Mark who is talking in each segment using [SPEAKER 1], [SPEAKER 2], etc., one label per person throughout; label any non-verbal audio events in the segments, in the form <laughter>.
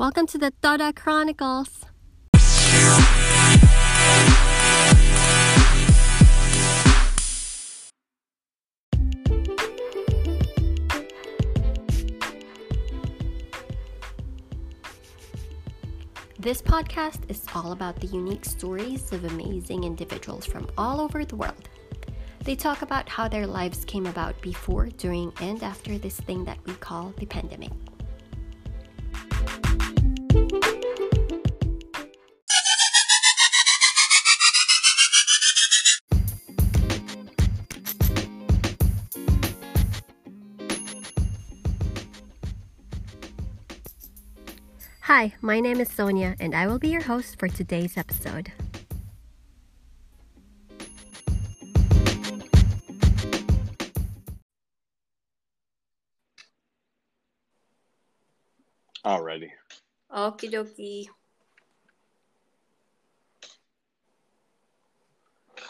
[SPEAKER 1] Welcome to the Todah Chronicles. This podcast is all about the unique stories of amazing individuals from all over the world. They talk about how their lives came about before, during, and after this thing that we call the pandemic. Hi, my name is Sonja, and I will be your host for today's episode.
[SPEAKER 2] Alrighty.
[SPEAKER 1] Okie dokie.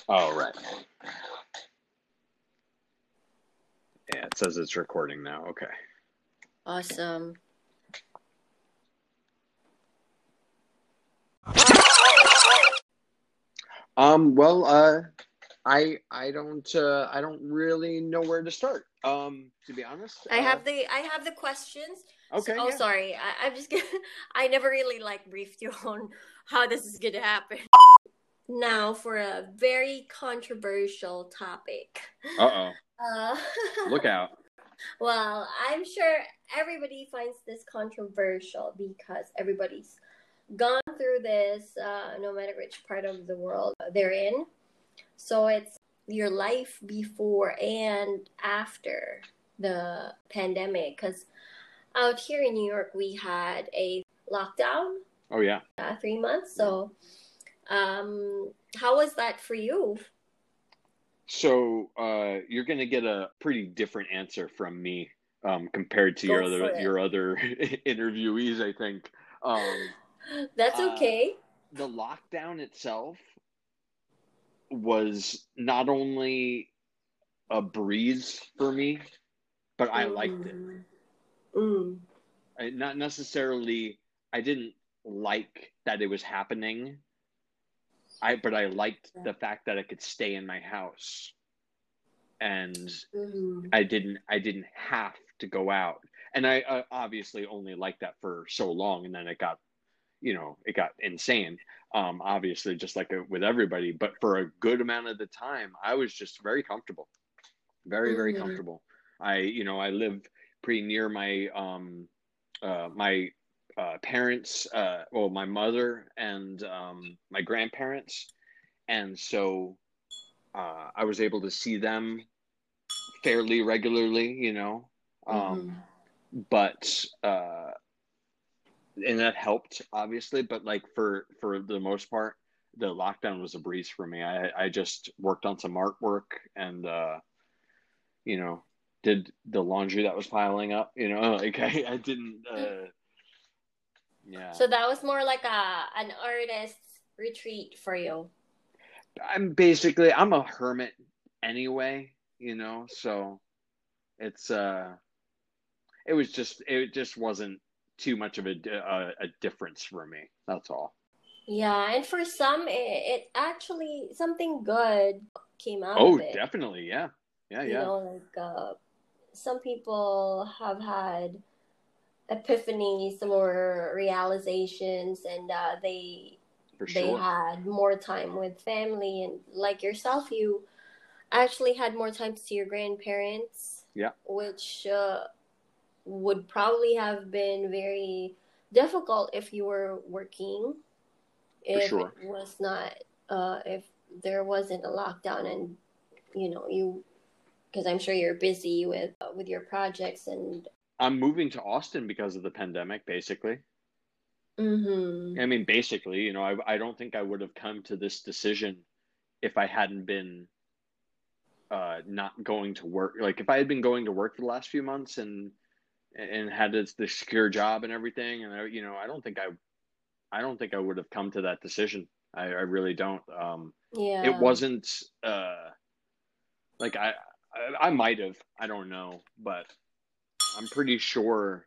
[SPEAKER 2] All right. Yeah, it says it's recording now. Okay.
[SPEAKER 1] Awesome.
[SPEAKER 2] Um. Well. Uh. I. I don't. Uh. I don't really know where to start. Um. To be honest.
[SPEAKER 1] I
[SPEAKER 2] Uh,
[SPEAKER 1] have the I have the questions.
[SPEAKER 2] Okay.
[SPEAKER 1] Oh,
[SPEAKER 2] yeah.
[SPEAKER 1] sorry. I, I'm just gonna. <laughs> I never really like briefed you <laughs> on how this is gonna happen. Now for a very controversial topic. <laughs>
[SPEAKER 2] Uh
[SPEAKER 1] Uh,
[SPEAKER 2] oh. Look out.
[SPEAKER 1] well, I'm sure everybody finds this controversial because everybody's gone through this, uh, no matter which part of the world they're in. So it's your life before and after the pandemic. Because out here in New York, we had a lockdown,
[SPEAKER 2] Oh yeah.
[SPEAKER 1] uh, three months. So, um, how was that for you?
[SPEAKER 2] So uh, you're gonna get a pretty different answer from me um, compared to
[SPEAKER 1] Go
[SPEAKER 2] your other
[SPEAKER 1] it.
[SPEAKER 2] your other <laughs> interviewees. I think. Um. <laughs>
[SPEAKER 1] That's
[SPEAKER 2] Uh,
[SPEAKER 1] okay.
[SPEAKER 2] the lockdown itself was not only a breeze for me, but I liked it.
[SPEAKER 1] Mm.
[SPEAKER 2] I, not necessarily, I didn't like that it was happening. I but I liked the fact that I could stay in my house, and
[SPEAKER 1] Mm.
[SPEAKER 2] I didn't I didn't have to go out. And I uh, obviously only liked that for so long, and then it got, you know, it got insane. Um, obviously, just like uh, with everybody, but for a good amount of the time, I was just very comfortable, very very
[SPEAKER 1] Mhm.
[SPEAKER 2] comfortable. I you know I live pretty near my um uh my uh parents uh well my mother and um my grandparents and so uh I was able to see them fairly regularly you know um but uh and that helped obviously but like for for the most part the lockdown was a breeze for me i i just worked on some artwork and uh you know did the laundry that was piling up you know <laughs> like i, I didn't uh yeah
[SPEAKER 1] So that was more like a an artist's retreat for you.
[SPEAKER 2] i'm basically i'm a hermit anyway you know so it's uh it was just it just wasn't too much of a a, a difference for me that's all
[SPEAKER 1] Yeah, and for some, it, it actually something good came out
[SPEAKER 2] oh
[SPEAKER 1] of it.
[SPEAKER 2] definitely yeah yeah
[SPEAKER 1] You
[SPEAKER 2] yeah
[SPEAKER 1] know, like uh, some people have had epiphanies or realizations, and uh, they
[SPEAKER 2] for
[SPEAKER 1] they
[SPEAKER 2] sure
[SPEAKER 1] had more time with family, and like yourself, you actually had more time to see your grandparents.
[SPEAKER 2] Yeah.
[SPEAKER 1] which uh, would probably have been very difficult if you were working. If
[SPEAKER 2] sure.
[SPEAKER 1] it was not, uh, if there wasn't a lockdown, and you know you, because I'm sure you're busy with uh, with your projects and.
[SPEAKER 2] i'm moving to austin because of the pandemic basically
[SPEAKER 1] Mm-hmm.
[SPEAKER 2] i mean basically you know i, I don't think i would have come to this decision if i hadn't been uh not going to work like if i had been going to work for the last few months and and had this, this secure job and everything and I, you know i don't think i i don't think i would have come to that decision i, I really don't um
[SPEAKER 1] Yeah.
[SPEAKER 2] it wasn't uh like I, I i might have i don't know but i'm pretty sure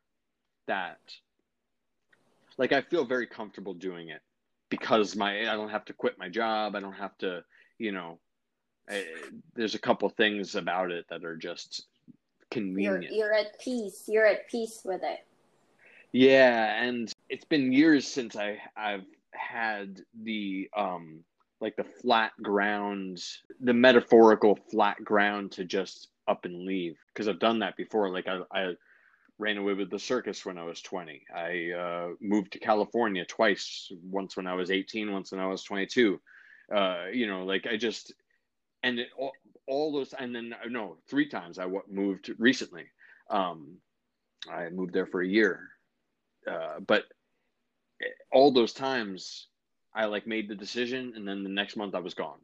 [SPEAKER 2] that like I feel very comfortable doing it because my I don't have to quit my job. I don't have to, you know, I, there's a couple things about it that are just convenient.
[SPEAKER 1] You're, you're at peace. You're at peace with it.
[SPEAKER 2] Yeah, and it's been years since I I've had the um like the flat ground, the metaphorical flat ground to just up and leave because I've done that before. Like I, I ran away with the circus when I was 20. I uh, moved to California twice, once when I was 18, once when I was 22. Uh, you know, like I just, and it, all, all those, and then no, three times I moved recently. Um, I moved there for a year. Uh, but all those times I like made the decision and then the next month I was gone.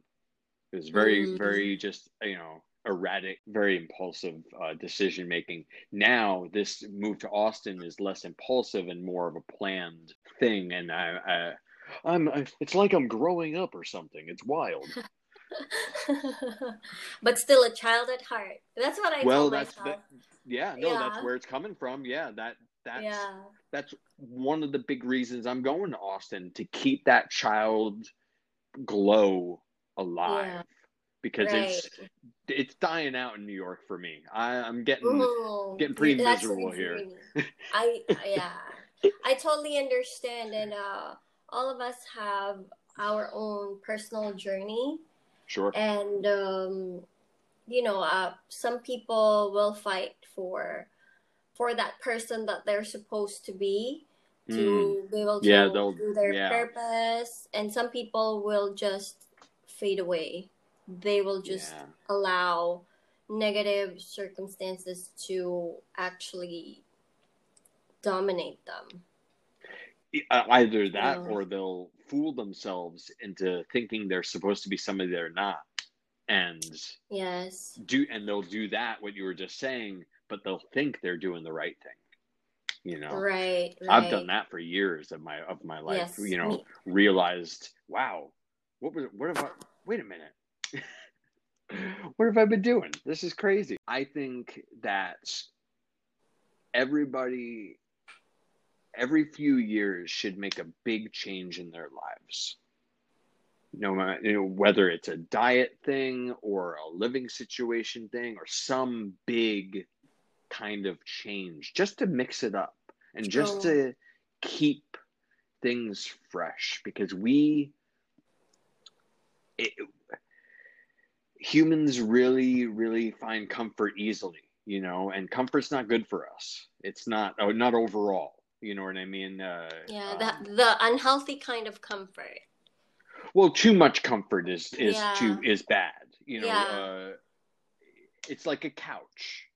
[SPEAKER 2] It was very, mm-hmm. very just, you know, erratic, very impulsive uh, decision making. Now, this move to Austin is less impulsive and more of a planned thing. And I, I I'm, I, it's like I'm growing up or something. It's wild. <laughs> <laughs>
[SPEAKER 1] but still a child at heart. That's what I well, that's myself. That,
[SPEAKER 2] yeah, no, yeah. that's where it's coming from. Yeah, that that's yeah. that's one of the big reasons I'm going to Austin to keep that child glow alive. Yeah. Because right. it's it's dying out in New York for me. I, I'm getting Ooh, getting pretty miserable here.
[SPEAKER 1] I <laughs> yeah, I totally understand, and uh, all of us have our own personal journey.
[SPEAKER 2] Sure.
[SPEAKER 1] And um, you know, uh, some people will fight for for that person that they're supposed to be to mm. be able to yeah, do their yeah. purpose and some people will just fade away they will just yeah. allow negative circumstances to actually dominate them
[SPEAKER 2] Uh, either that or they'll fool themselves into thinking they're supposed to be somebody they're not. And
[SPEAKER 1] yes.
[SPEAKER 2] do and they'll do that what you were just saying but they'll think they're doing the right thing you know?
[SPEAKER 1] Right, right.
[SPEAKER 2] i've done that for years of my of my life yes, you know me. realized wow what was what have i wait a minute. <laughs> What have i been doing? This is crazy. I think that everybody every few years should make a big change in their lives. No matter you know, whether it's a diet thing or a living situation thing or some big kind of change just to mix it up and just to keep things fresh because we it, humans really really find comfort easily you know and comfort's not good for us. It's not oh, not overall you know what i mean uh,
[SPEAKER 1] yeah the, um, the unhealthy kind of comfort
[SPEAKER 2] well too much comfort is is yeah. too is bad you know yeah. uh, it's like a couch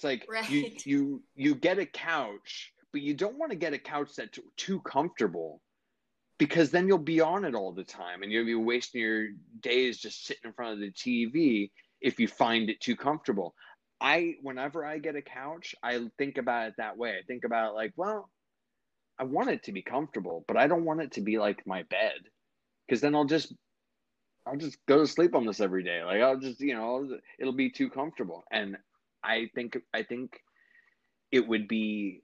[SPEAKER 2] it's like <laughs> right. you you you get a couch, but you don't want to get a couch that's too comfortable because then you'll be on it all the time and you'll be wasting your days just sitting in front of the TV if you find it too comfortable. I whenever I get a couch, I think about it that way. I think about it like, well, I want it to be comfortable, but I don't want it to be like my bed because then I'll just I'll just go to sleep on this every day. Like I'll just, you know, it'll be too comfortable. And I think I think it would be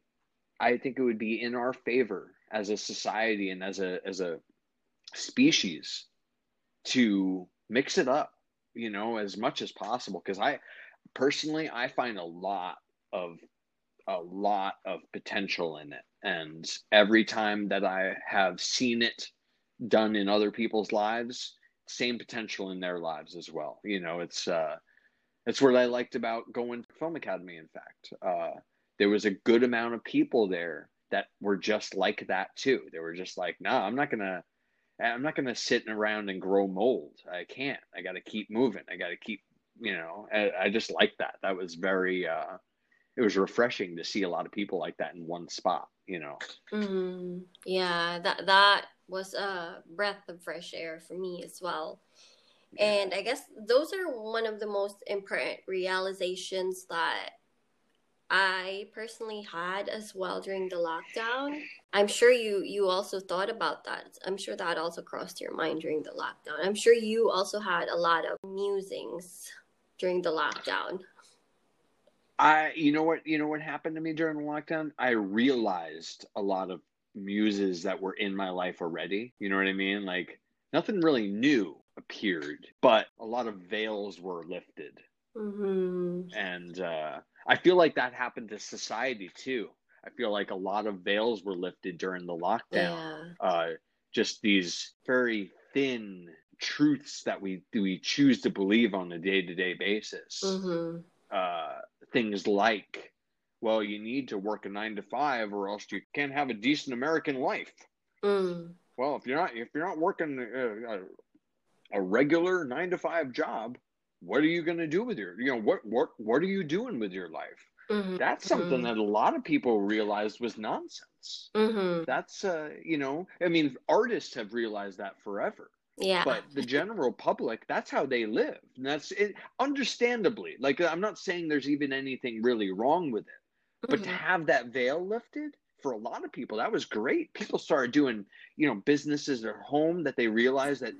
[SPEAKER 2] I think it would be in our favor as a society and as a as a species to mix it up, you know, as much as possible because I personally I find a lot of a lot of potential in it and every time that I have seen it done in other people's lives same potential in their lives as well you know it's uh that's what I liked about going to Film Academy. In fact, uh, there was a good amount of people there that were just like that too. They were just like, "No, nah, I'm not gonna, I'm not gonna sit around and grow mold. I can't. I got to keep moving. I got to keep, you know." I, I just like that. That was very. Uh, it was refreshing to see a lot of people like that in one spot. You know.
[SPEAKER 1] Mm, yeah, that that was a breath of fresh air for me as well. And I guess those are one of the most important realizations that I personally had as well during the lockdown. I'm sure you you also thought about that. I'm sure that also crossed your mind during the lockdown. I'm sure you also had a lot of musings during the lockdown.
[SPEAKER 2] I you know what you know what happened to me during the lockdown? I realized a lot of muses that were in my life already. You know what I mean? Like nothing really new appeared, but a lot of veils were lifted.
[SPEAKER 1] Mm-hmm.
[SPEAKER 2] And uh, I feel like that happened to society too. I feel like a lot of veils were lifted during the lockdown.
[SPEAKER 1] Yeah.
[SPEAKER 2] Uh, just these very thin truths that we we choose to believe on a day to day basis.
[SPEAKER 1] Mm-hmm.
[SPEAKER 2] Uh, things like, well, you need to work a nine to five, or else you can't have a decent American life.
[SPEAKER 1] Mm.
[SPEAKER 2] Well, if you're not if you're not working a, a, regular nine to five job, what are you going to do with your you know what what what are you doing with your life?
[SPEAKER 1] Mm-hmm.
[SPEAKER 2] That's something that a lot of people realized was nonsense.
[SPEAKER 1] Mm-hmm.
[SPEAKER 2] That's uh, you know, I mean, artists have realized that forever
[SPEAKER 1] Yeah.
[SPEAKER 2] but the general public that's how they live and that's it understandably like i'm not saying there's even anything really wrong with it but to
[SPEAKER 1] Mhm.
[SPEAKER 2] have that veil lifted for a lot of people that was great people started doing you know businesses at home that they realized that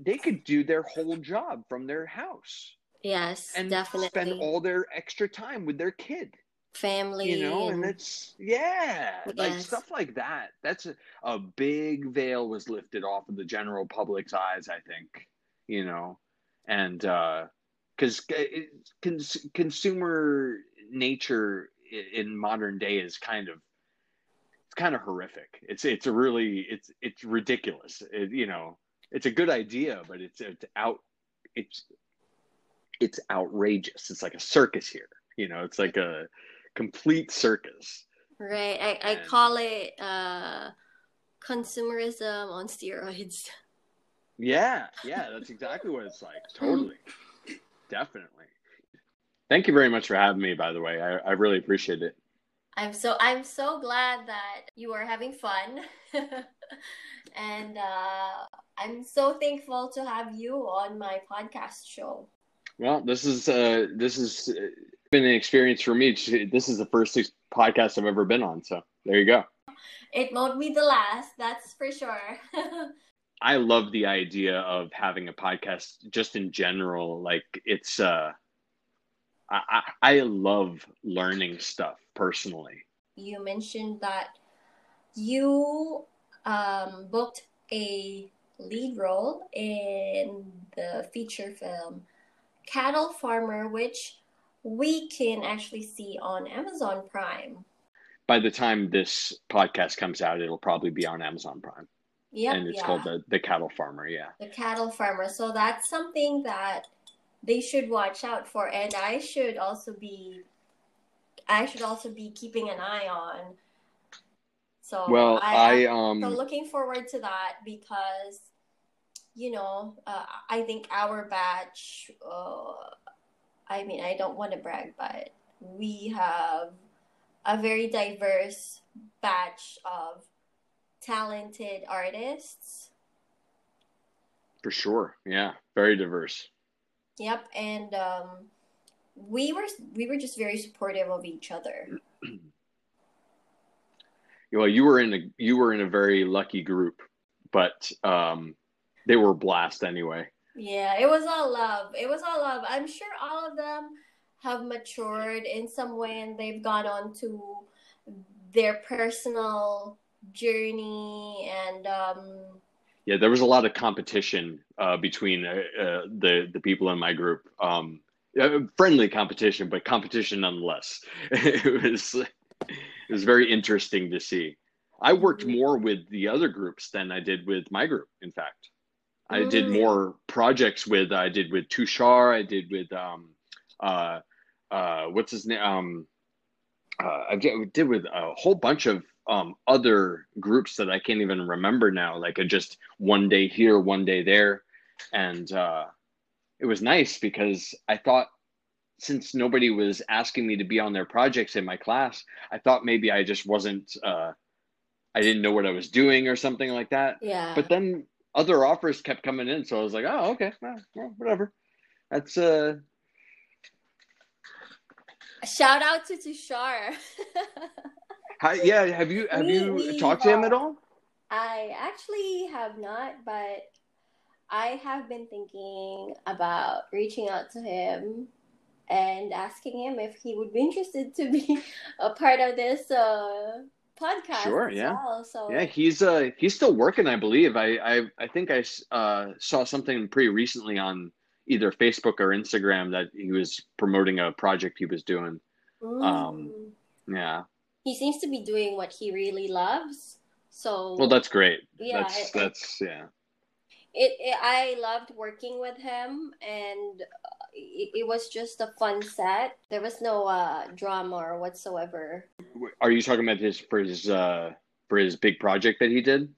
[SPEAKER 2] they could do their whole job from their house
[SPEAKER 1] yes,
[SPEAKER 2] and
[SPEAKER 1] definitely.
[SPEAKER 2] spend all their extra time with their kid
[SPEAKER 1] Family.
[SPEAKER 2] you know and
[SPEAKER 1] and-
[SPEAKER 2] it's yeah like stuff like that. That's a, a big veil was lifted off of the general public's eyes i think you know? And uh because cons- consumer nature in modern day is kind of it's kind of horrific. It's it's a really it's it's ridiculous. It, you know it's a good idea but it's it's out it's it's outrageous. It's like a circus here. You know it's like a complete circus
[SPEAKER 1] Right. I, I call it uh consumerism on steroids.
[SPEAKER 2] yeah yeah that's exactly what it's like totally definitely thank you very much for having me by the way i, I really appreciate it
[SPEAKER 1] I'm so I'm so glad that you are having fun. <laughs> and uh I'm so thankful to have you on my podcast show.
[SPEAKER 2] well this is uh this has uh, been an experience for me this is the first podcast i've ever been on so there you go
[SPEAKER 1] It won't be the last, that's for sure. <laughs>
[SPEAKER 2] I love the idea of having a podcast just in general. Like it's uh I, I I love learning stuff personally.
[SPEAKER 1] you mentioned that you um, booked a lead role in the feature film Cattle Farmer, which we can actually see on Amazon Prime.
[SPEAKER 2] By the time this podcast comes out, it'll probably be on Amazon Prime.
[SPEAKER 1] Yeah.
[SPEAKER 2] and it's
[SPEAKER 1] yeah.
[SPEAKER 2] called the, the Cattle Farmer, yeah.
[SPEAKER 1] the cattle farmer. So that's something that they should watch out for, and I should also be, I should also be keeping an eye on. So
[SPEAKER 2] Well, I um
[SPEAKER 1] so looking forward to that because, you know, uh, I think our batch. Uh, I mean, I don't want to brag, but we have a very diverse batch of talented artists.
[SPEAKER 2] for sure. Yeah, very diverse.
[SPEAKER 1] Yep, and um, we were we were just very supportive of each other. <clears throat>
[SPEAKER 2] Well, you were in a you were in a very lucky group, but um they were a blast anyway.
[SPEAKER 1] Yeah, it was all love. It was all love. I'm sure all of them have matured in some way, and they've gone on to their personal journey and um,
[SPEAKER 2] Yeah, there was a lot of competition uh, between uh, uh, the the people in my group. Um, uh, friendly competition, but competition nonetheless. <laughs> it was it was very interesting to see. I worked
[SPEAKER 1] Mhm.
[SPEAKER 2] more with the other groups than I did with my group. In fact, I did more projects with. I did with Tushar. I did with um, uh, uh, what's his name? Um, uh, I did did with a whole bunch of um, other groups that I can't even remember now. Like I just one day here, one day there, and uh, it was nice because I thought since nobody was asking me to be on their projects in my class, I thought maybe I just wasn't. Uh, I didn't know what I was doing or something like that.
[SPEAKER 1] yeah.
[SPEAKER 2] But then other offers kept coming in, so I was like, oh, okay, well, whatever. That's uh,
[SPEAKER 1] Shout out to Tushar. <laughs>
[SPEAKER 2] how, yeah. Have you have
[SPEAKER 1] We-
[SPEAKER 2] you
[SPEAKER 1] we,
[SPEAKER 2] talked to him at all?
[SPEAKER 1] I actually have not, but I have been thinking about reaching out to him and asking him if he would be interested to be <laughs> a part of this uh, podcast.
[SPEAKER 2] Sure, yeah.
[SPEAKER 1] well, so
[SPEAKER 2] Yeah, he's uh he's still working, I believe. I I, I think I uh, saw something pretty recently on either Facebook or Instagram that he was promoting a project he was doing.
[SPEAKER 1] Mm.
[SPEAKER 2] um, Yeah.
[SPEAKER 1] he seems to be doing what he really loves. So
[SPEAKER 2] Well, that's great.
[SPEAKER 1] Yeah,
[SPEAKER 2] That's
[SPEAKER 1] it-
[SPEAKER 2] that's yeah.
[SPEAKER 1] It, it I loved working with him, and uh, it, it was just a fun set. There was no uh, drama or whatsoever.
[SPEAKER 2] Are you talking about his for his uh for his big project that he did?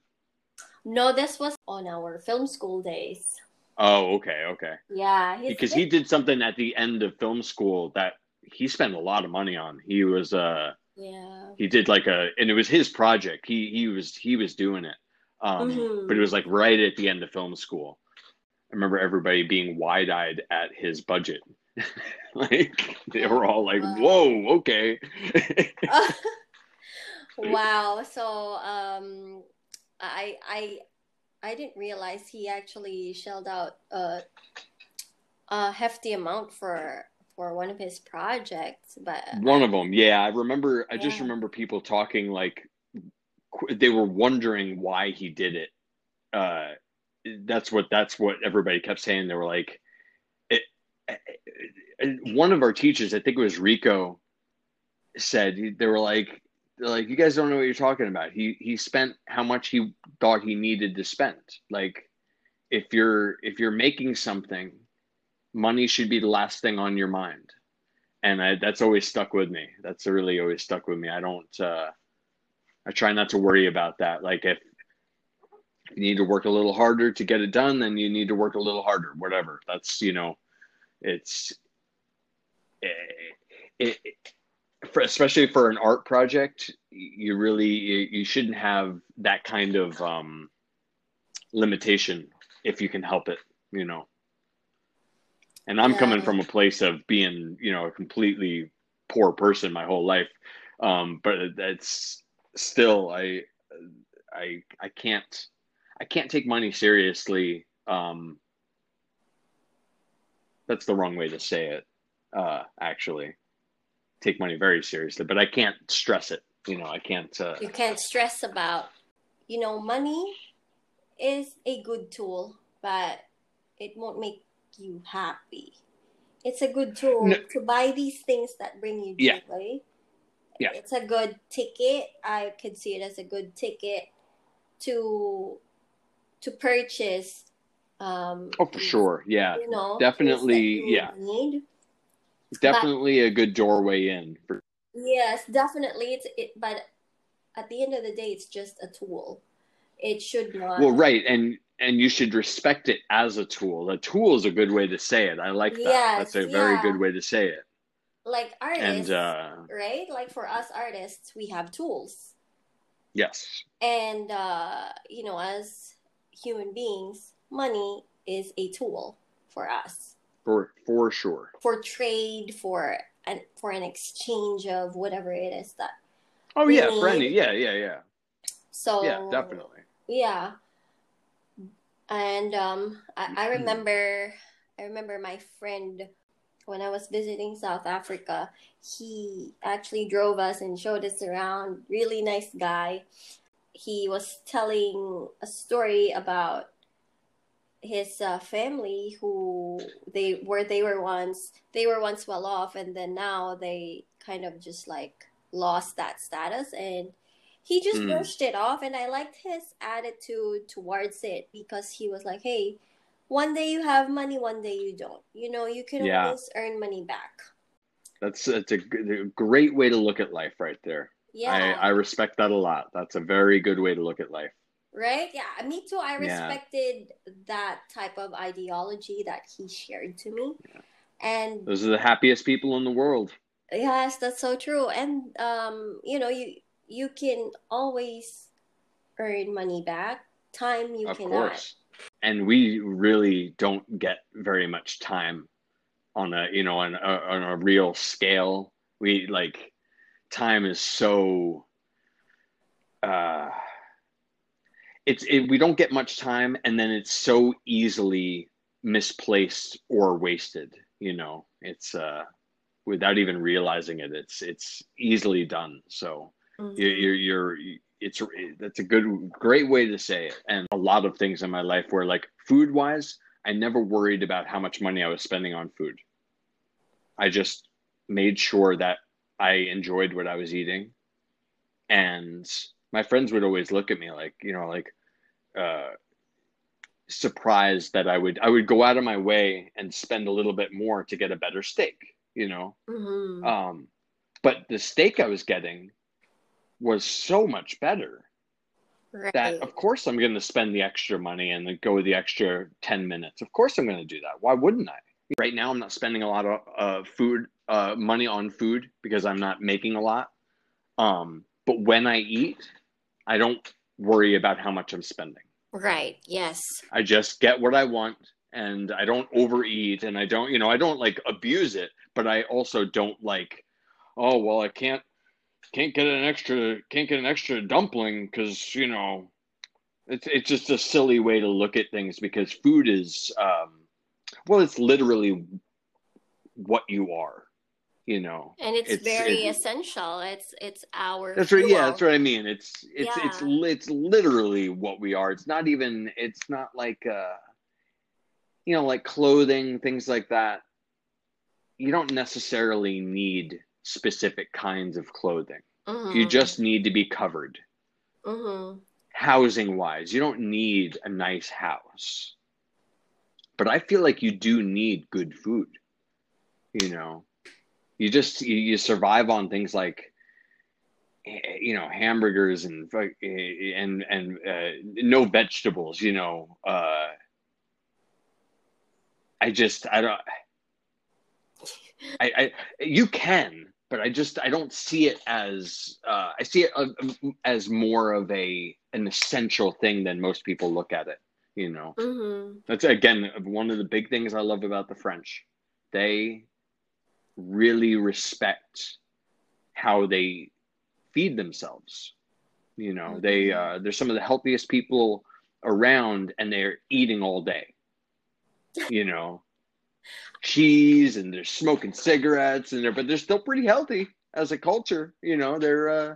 [SPEAKER 1] No, this was on our film school days.
[SPEAKER 2] Oh, okay, okay.
[SPEAKER 1] Yeah,
[SPEAKER 2] Because he did something at the end of film school that he spent a lot of money on. He was uh
[SPEAKER 1] yeah.
[SPEAKER 2] he did like a and it was his project. He he was he was doing it. Um
[SPEAKER 1] Mhm.
[SPEAKER 2] but it was like right at the end of film school. I remember everybody being wide-eyed at his budget. <laughs> like they were all like,
[SPEAKER 1] Wow.
[SPEAKER 2] "Whoa, okay." <laughs>
[SPEAKER 1] wow. So um, I I I didn't realize he actually shelled out a a hefty amount for for one of his projects, but
[SPEAKER 2] One of them, yeah. I remember. I just remember people talking like they were wondering why he did it. Uh, that's what that's what everybody kept saying. They were like, it, it- one of our teachers, I think it was Rico, said they were like, like, you guys don't know what you're talking about. He he spent how much he thought he needed to spend. Like, if you're if you're making something, money should be the last thing on your mind and I, that's always stuck with me. That's really always stuck with me. I don't. Uh, I try not to worry about that. Like if you need to work a little harder to get it done, then you need to work a little harder. Whatever. That's you know, it's it, it, for especially for an art project. You really you, you shouldn't have that kind of um, limitation if you can help it. You know. And I'm coming from a place of being, you know, a completely poor person my whole life. Um, but that's still I I I can't I can't take money seriously. Um, that's the wrong way to say it. Uh, actually, take money very seriously, but I can't stress it. You know, I can't. Uh,
[SPEAKER 1] you can't stress about you know money is a good tool but it won't make you happy it's a good tool
[SPEAKER 2] No.
[SPEAKER 1] to buy these things that bring you joy
[SPEAKER 2] Yeah.
[SPEAKER 1] It's a good ticket i could see it as a good ticket to to purchase um
[SPEAKER 2] oh, for sure. Yeah,
[SPEAKER 1] you know
[SPEAKER 2] definitely,
[SPEAKER 1] things that you
[SPEAKER 2] yeah.
[SPEAKER 1] need.
[SPEAKER 2] definitely a good doorway in. For,
[SPEAKER 1] Yes, definitely. It's it, but at the end of the day, it's just a tool. It should not.
[SPEAKER 2] well, right, and and you should respect it as a tool. A tool is a good way to say it. I like that.
[SPEAKER 1] Yes,
[SPEAKER 2] That's a very good way to say it.
[SPEAKER 1] Like artists,
[SPEAKER 2] And uh,
[SPEAKER 1] right? Like for us artists, we have tools,
[SPEAKER 2] yes,
[SPEAKER 1] and uh, you know, as human beings, money is a tool for us
[SPEAKER 2] for for sure.
[SPEAKER 1] for trade, for an for an exchange of whatever it is that.
[SPEAKER 2] Oh yeah, for any, yeah, yeah, yeah,
[SPEAKER 1] So
[SPEAKER 2] yeah, definitely.
[SPEAKER 1] Yeah. And um I, I
[SPEAKER 2] Mm-hmm.
[SPEAKER 1] remember I remember my friend when I was visiting South Africa, he actually drove us and showed us around. Really nice guy. He was telling a story about his uh, family who they were they were once they were once well off and then now they kind of just like lost that status and he just
[SPEAKER 2] Mm.
[SPEAKER 1] brushed it off and i liked his attitude towards it because he was like hey one day you have money one day you don't you know you can
[SPEAKER 2] Yeah.
[SPEAKER 1] always earn money back
[SPEAKER 2] That's that's a, a great way to look at life, right there.
[SPEAKER 1] yeah
[SPEAKER 2] I I respect that a lot. That's a very good way to look at life.
[SPEAKER 1] right yeah me too i
[SPEAKER 2] Yeah.
[SPEAKER 1] respected that type of ideology that he shared to me and
[SPEAKER 2] Those are the happiest people in the world.
[SPEAKER 1] Yes, that's so true. And um, you know, you you can always earn money back. Time you
[SPEAKER 2] of
[SPEAKER 1] cannot.
[SPEAKER 2] course. And we really don't get very much time on a you know on a, on a real scale. We like time is so uh it's it, we don't get much time and then it's so easily misplaced or wasted you know it's uh without even realizing it it's it's easily done so
[SPEAKER 1] Mhm.
[SPEAKER 2] you're, you're, you're it's that's a good great way to say it. And a lot of things in my life where like food wise i never worried about how much money i was spending on food. I just made sure that i enjoyed what i was eating. And my friends would always look at me like you know like uh surprised that i would i would go out of my way and spend a little bit more to get a better steak you know?
[SPEAKER 1] Mhm.
[SPEAKER 2] um, but the steak I was getting was so much better
[SPEAKER 1] right.
[SPEAKER 2] that, of course, I'm going to spend the extra money and then go the extra 10 minutes. Of course, I'm going to do that. Why wouldn't I? Right now, I'm not spending a lot of uh, food, uh, money on food because I'm not making a lot. Um, but when I eat, I don't worry about how much I'm spending.
[SPEAKER 1] Right. Yes.
[SPEAKER 2] I just get what I want and I don't overeat and I don't, you know, I don't like abuse it, but I also don't like, oh, well, I can't can't get an extra can't get an extra dumpling cuz, you know, it's it's just a silly way to look at things because food is um well, it's literally what you are, you know.
[SPEAKER 1] And it's,
[SPEAKER 2] It's-
[SPEAKER 1] very
[SPEAKER 2] it-
[SPEAKER 1] essential. It's it's our
[SPEAKER 2] That's right. Yeah, that's what I mean. It's it's it's
[SPEAKER 1] Yeah.
[SPEAKER 2] li- it's literally what we are. It's not even. It's not like uh, you know, like clothing, things like that. You don't necessarily need specific kinds of clothing. You
[SPEAKER 1] Mhm.
[SPEAKER 2] just need to be covered.
[SPEAKER 1] Mhm.
[SPEAKER 2] Housing wise, you don't need a nice house. But I feel like you do need good food. You know, you just you, you survive on things like eh, you know hamburgers and eh, and and uh, no vegetables you know uh i just i don't I, I you can but i just i don't see it as uh i see it uh, as more of a an essential thing than most people look at it you know
[SPEAKER 1] Mhm.
[SPEAKER 2] that's again one of the big things I love about the French. They really respect how they feed themselves. You know, they uh, they're some of the healthiest people around, and they're eating all day. You know, cheese, and they're smoking cigarettes, and they're but they're still pretty healthy as a culture. You know, they're uh,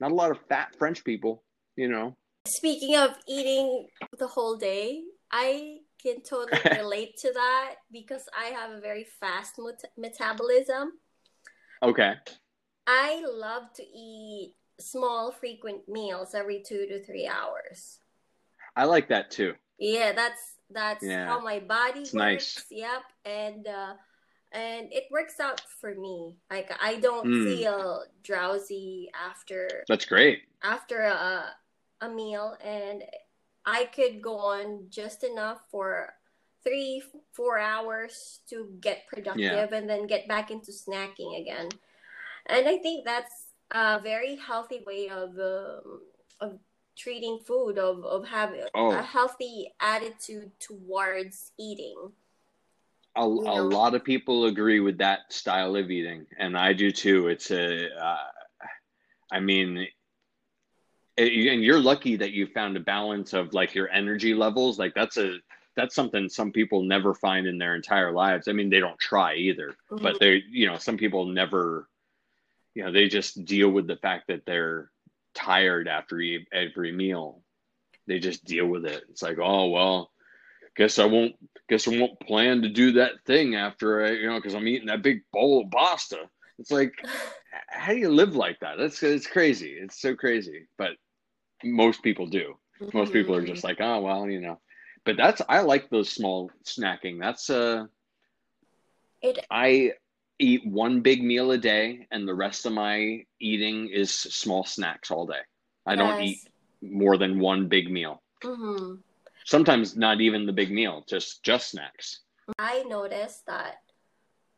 [SPEAKER 2] not a lot of fat French people. You know,
[SPEAKER 1] Speaking of eating the whole day, I can totally <laughs> relate to that because I have a very fast met- metabolism.
[SPEAKER 2] okay,
[SPEAKER 1] I love to eat small, frequent meals every two to three hours.
[SPEAKER 2] I like that too.
[SPEAKER 1] Yeah, that's that's
[SPEAKER 2] Yeah.
[SPEAKER 1] how my body
[SPEAKER 2] It's
[SPEAKER 1] works.
[SPEAKER 2] nice.
[SPEAKER 1] Yep, and uh, and it works out for me. Like I don't
[SPEAKER 2] Mm.
[SPEAKER 1] feel drowsy after
[SPEAKER 2] That's great.
[SPEAKER 1] after a a meal, and I could go on just enough for three four hours to get productive, and then get back into snacking again. And I think that's a very healthy way of um, of treating food of of having
[SPEAKER 2] Oh.
[SPEAKER 1] a healthy attitude towards eating.
[SPEAKER 2] a,
[SPEAKER 1] You
[SPEAKER 2] a lot of people agree with that style of eating and i do too. It's a uh, i mean it, and you're lucky that you found a balance of like your energy levels. Like that's a that's something some people never find in their entire lives. I mean they don't try either but they you know some people never you know they just deal with the fact that they're tired after every meal. They just deal with it. It's like oh well guess i won't guess i won't plan to do that thing after i you know because i'm eating that big bowl of pasta. It's like <laughs> how do you live like that? That's it's crazy. It's so crazy. But most people do. Most people are just like oh well you know. But that's i like those small snacking. That's uh
[SPEAKER 1] it
[SPEAKER 2] I eat one big meal a day, and the rest of my eating is small snacks all day. I don't eat more than one big meal.
[SPEAKER 1] Mhm.
[SPEAKER 2] Sometimes not even the big meal, just just snacks.
[SPEAKER 1] I noticed that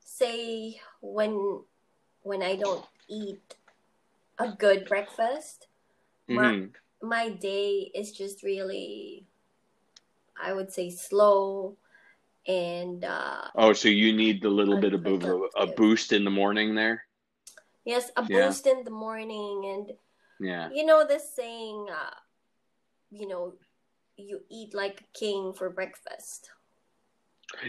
[SPEAKER 1] say when when I don't eat a good breakfast, My-
[SPEAKER 2] Mhm.
[SPEAKER 1] my day is just really I would say slow and uh
[SPEAKER 2] Oh, so you need the little bit of a, a boost in the morning there?
[SPEAKER 1] yes, a
[SPEAKER 2] Yeah.
[SPEAKER 1] boost in the morning and
[SPEAKER 2] Yeah.
[SPEAKER 1] you know this saying uh you know you eat like a king for breakfast.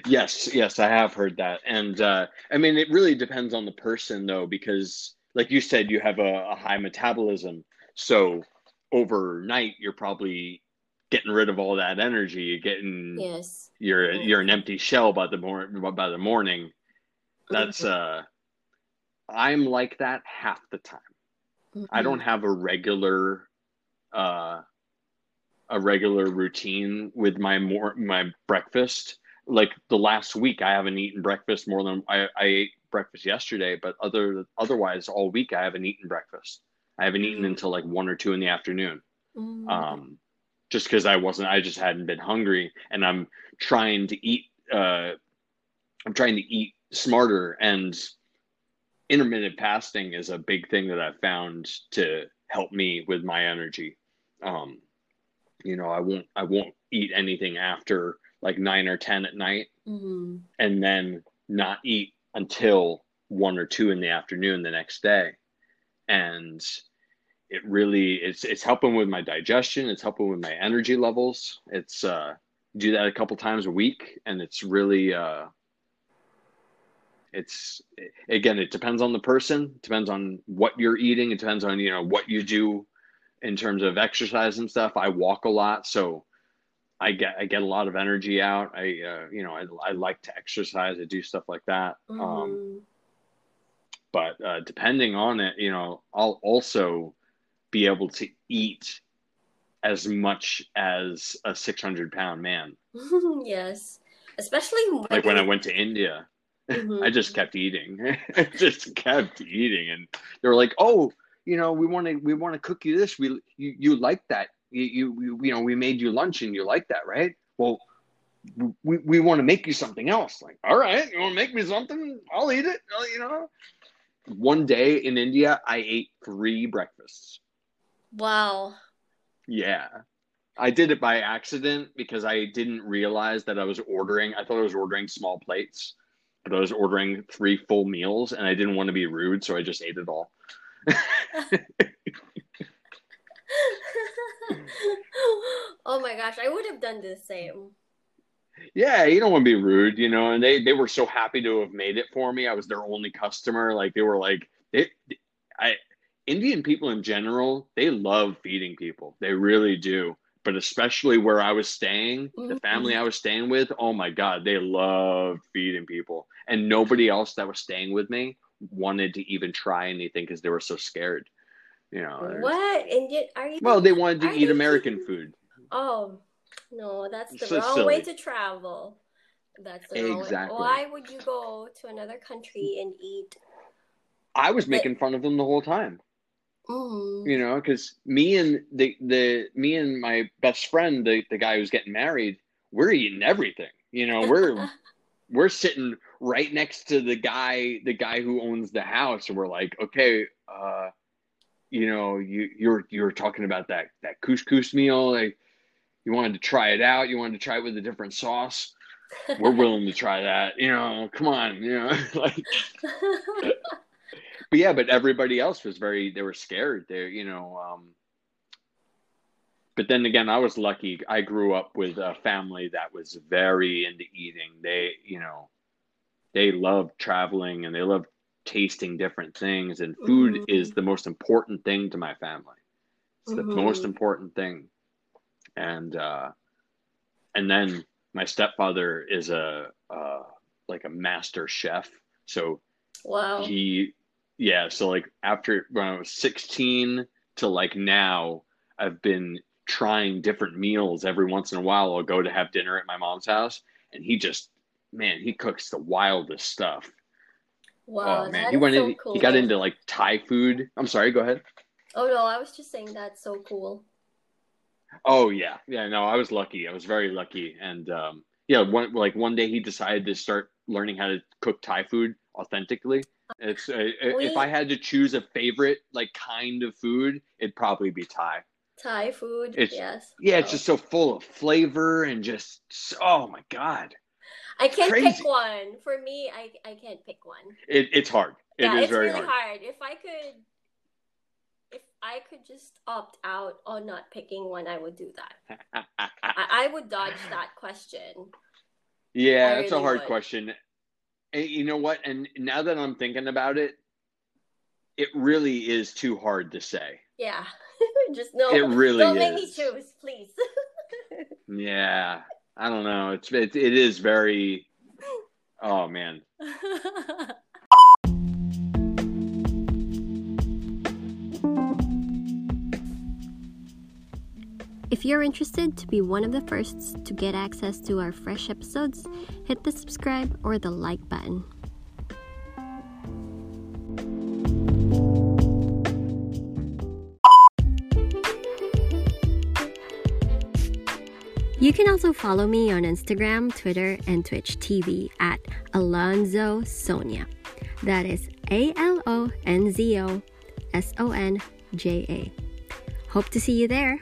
[SPEAKER 2] Yes, yes, I have heard that. And uh I mean it really depends on the person though because like you said, you have a, a high metabolism. So overnight, you're probably getting rid of all that energy. You're getting
[SPEAKER 1] Yes.
[SPEAKER 2] you're you're an empty shell by the mor- by the morning. That's
[SPEAKER 1] Mm-hmm.
[SPEAKER 2] uh, I'm like that half the time. I don't have a regular uh a regular routine with my more my breakfast. Like the last week I haven't eaten breakfast more than I, I ate breakfast yesterday, but other otherwise all week I haven't eaten breakfast. I haven't eaten
[SPEAKER 1] Mm.
[SPEAKER 2] until like one or two in the afternoon.
[SPEAKER 1] Mhm.
[SPEAKER 2] Um just because I wasn't I just hadn't been hungry and I'm trying to eat uh I'm trying to eat smarter and intermittent fasting is a big thing that I've found to help me with my energy. Um, you know, I won't I won't eat anything after like nine or ten at night,
[SPEAKER 1] Mhm.
[SPEAKER 2] and then not eat until one or two in the afternoon the next day, and it really it's it's helping with my digestion. It's helping with my energy levels. It's uh, do that a couple times a week, and it's really uh, it's again it depends on the person depends on what you're eating it depends on you know what you do in terms of exercise and stuff i walk a lot so i get i get a lot of energy out i uh, you know I, I like to exercise i do stuff like that um,
[SPEAKER 1] Mhm.
[SPEAKER 2] but uh, depending on it you know i'll also be able to eat as much as a 600 pound man <laughs>
[SPEAKER 1] yes. Especially
[SPEAKER 2] like when i went to india
[SPEAKER 1] Mhm. <laughs>
[SPEAKER 2] I just kept eating. <laughs> I just kept eating, and they were like, "Oh, you know, we want to we want to cook you this. We you, you like that? You, you you you know we made you lunch and you like that, right? Well, we we want to make you something else. Like, all right, you want to make me something? I'll eat it. I'll- you know." One day in India, I ate three breakfasts.
[SPEAKER 1] Wow.
[SPEAKER 2] Yeah. I did it by accident because I didn't realize that I was ordering. I thought I was ordering small plates, but I was ordering three full meals and I didn't want to be rude, so I just ate it all. <laughs>
[SPEAKER 1] oh my gosh, I would have done the same.
[SPEAKER 2] Yeah, you don't want to be rude, you know, and they they were so happy to have made it for me. I was their only customer. Like they were like they I Indian people in general, they love feeding people. They really do. But especially where I was staying, the family mm. I was staying with, oh my God, they loved feeding people. And nobody else that was staying with me wanted to even try anything because they were so scared. You know.
[SPEAKER 1] What? Are you?
[SPEAKER 2] Well, they wanted to eat American food.
[SPEAKER 1] Oh, no, that's the
[SPEAKER 2] So
[SPEAKER 1] wrong way to travel. That's the wrong way.
[SPEAKER 2] Exactly.
[SPEAKER 1] Why would you go to another country and eat?
[SPEAKER 2] I was making fun of them the whole time.
[SPEAKER 1] Mm.
[SPEAKER 2] you know because me and the the me and my best friend the the guy who's getting married we're eating everything. You know we're <laughs> we're sitting right next to the guy the guy who owns the house. And we're like okay uh you know you you're you're talking about that that couscous meal. Like you wanted to try it out. You wanted to try it with a different sauce. We're willing to try that. You know come on you know <laughs> like <laughs> but yeah, but everybody else was very they were scared. They you know um but then again, I was lucky. I grew up with a family that was very into eating. They, you know, they love traveling and they love tasting different things and food
[SPEAKER 1] Mhm.
[SPEAKER 2] is the most important thing to my family. It's the
[SPEAKER 1] Mhm.
[SPEAKER 2] most important thing. And uh and then my stepfather is a uh like a master chef. So
[SPEAKER 1] wow.
[SPEAKER 2] he yeah so like after when i was 16 to like now i've been trying different meals every once in a while. I'll go to have dinner at my mom's house and he just man he cooks the wildest stuff.
[SPEAKER 1] Wow.
[SPEAKER 2] oh man he went
[SPEAKER 1] so
[SPEAKER 2] in
[SPEAKER 1] cool.
[SPEAKER 2] he got into like thai food. I'm sorry go ahead.
[SPEAKER 1] Oh no, I was just saying that's so cool.
[SPEAKER 2] oh yeah. Yeah no i was lucky. I was very lucky. And um yeah one like one day he decided to start learning how to cook thai food authentically it's uh, if i had to choose a favorite like kind of food it'd probably be thai
[SPEAKER 1] Thai food.
[SPEAKER 2] It's-
[SPEAKER 1] yes.
[SPEAKER 2] yeah it's just so full of flavor and just oh my god
[SPEAKER 1] I can't
[SPEAKER 2] crazy.
[SPEAKER 1] pick one. For me, I I can't pick one.
[SPEAKER 2] it, it's hard It is
[SPEAKER 1] yeah, it's
[SPEAKER 2] very
[SPEAKER 1] really
[SPEAKER 2] hard,
[SPEAKER 1] hard. If I could, if I could just opt out on not picking one, I would do that. <laughs> I, I would dodge that question.
[SPEAKER 2] yeah
[SPEAKER 1] I
[SPEAKER 2] that's a hard
[SPEAKER 1] would.
[SPEAKER 2] question and you know what and now that i'm thinking about it it really is too hard to say.
[SPEAKER 1] Yeah. <laughs> Just no.
[SPEAKER 2] It really
[SPEAKER 1] Don't make me
[SPEAKER 2] is.
[SPEAKER 1] choose, please. <laughs>
[SPEAKER 2] Yeah, I don't know. It's it, it is very. Oh man. <laughs>
[SPEAKER 1] If you're interested to be one of the first to get access to our fresh episodes, hit the subscribe or the like button. You can also follow me on Instagram, Twitter, and Twitch TV at Alonzo Sonja. That is A L O N Z O S O N J A. Hope to see you there.